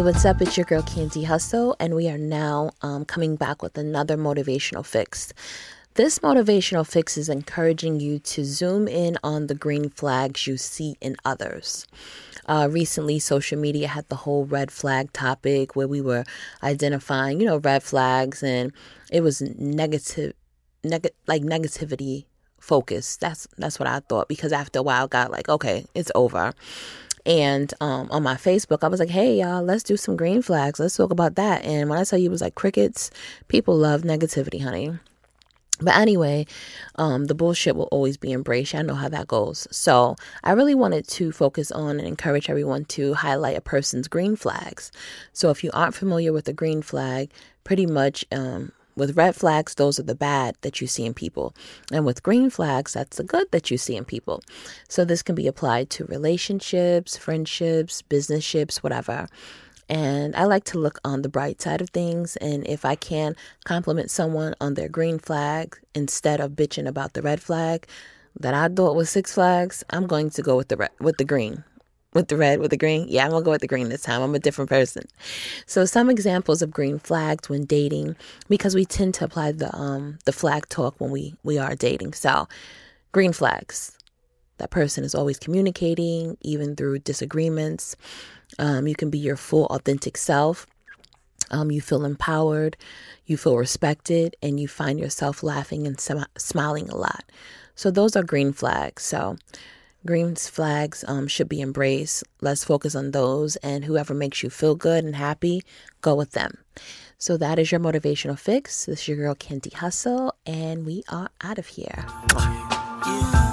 what's up? It's your girl Candy Hustle, and we are now um, coming back with another motivational fix. This motivational fix is encouraging you to zoom in on the green flags you see in others. Uh, recently, social media had the whole red flag topic where we were identifying, you know, red flags, and it was negative, neg- like negativity focused. That's that's what I thought because after a while, got like, okay, it's over. And um, on my Facebook, I was like, hey, y'all, let's do some green flags. Let's talk about that. And when I tell you it was like crickets, people love negativity, honey. But anyway, um, the bullshit will always be embraced. I know how that goes. So I really wanted to focus on and encourage everyone to highlight a person's green flags. So if you aren't familiar with the green flag, pretty much um, with red flags, those are the bad that you see in people. And with green flags, that's the good that you see in people. So this can be applied to relationships, friendships, business ships, whatever. And I like to look on the bright side of things. And if I can compliment someone on their green flag instead of bitching about the red flag that I thought was six flags, I'm going to go with the red, with the green with the red, with the green. Yeah, I'm gonna go with the green this time. I'm a different person. So some examples of green flags when dating, because we tend to apply the um the flag talk when we we are dating. So green flags. That person is always communicating, even through disagreements. Um, you can be your full authentic self. Um, you feel empowered, you feel respected, and you find yourself laughing and sm- smiling a lot. So those are green flags. So Green flags um, should be embraced. Let's focus on those, and whoever makes you feel good and happy, go with them. So that is your motivational fix. This is your girl Candy Hustle, and we are out of here. Yeah.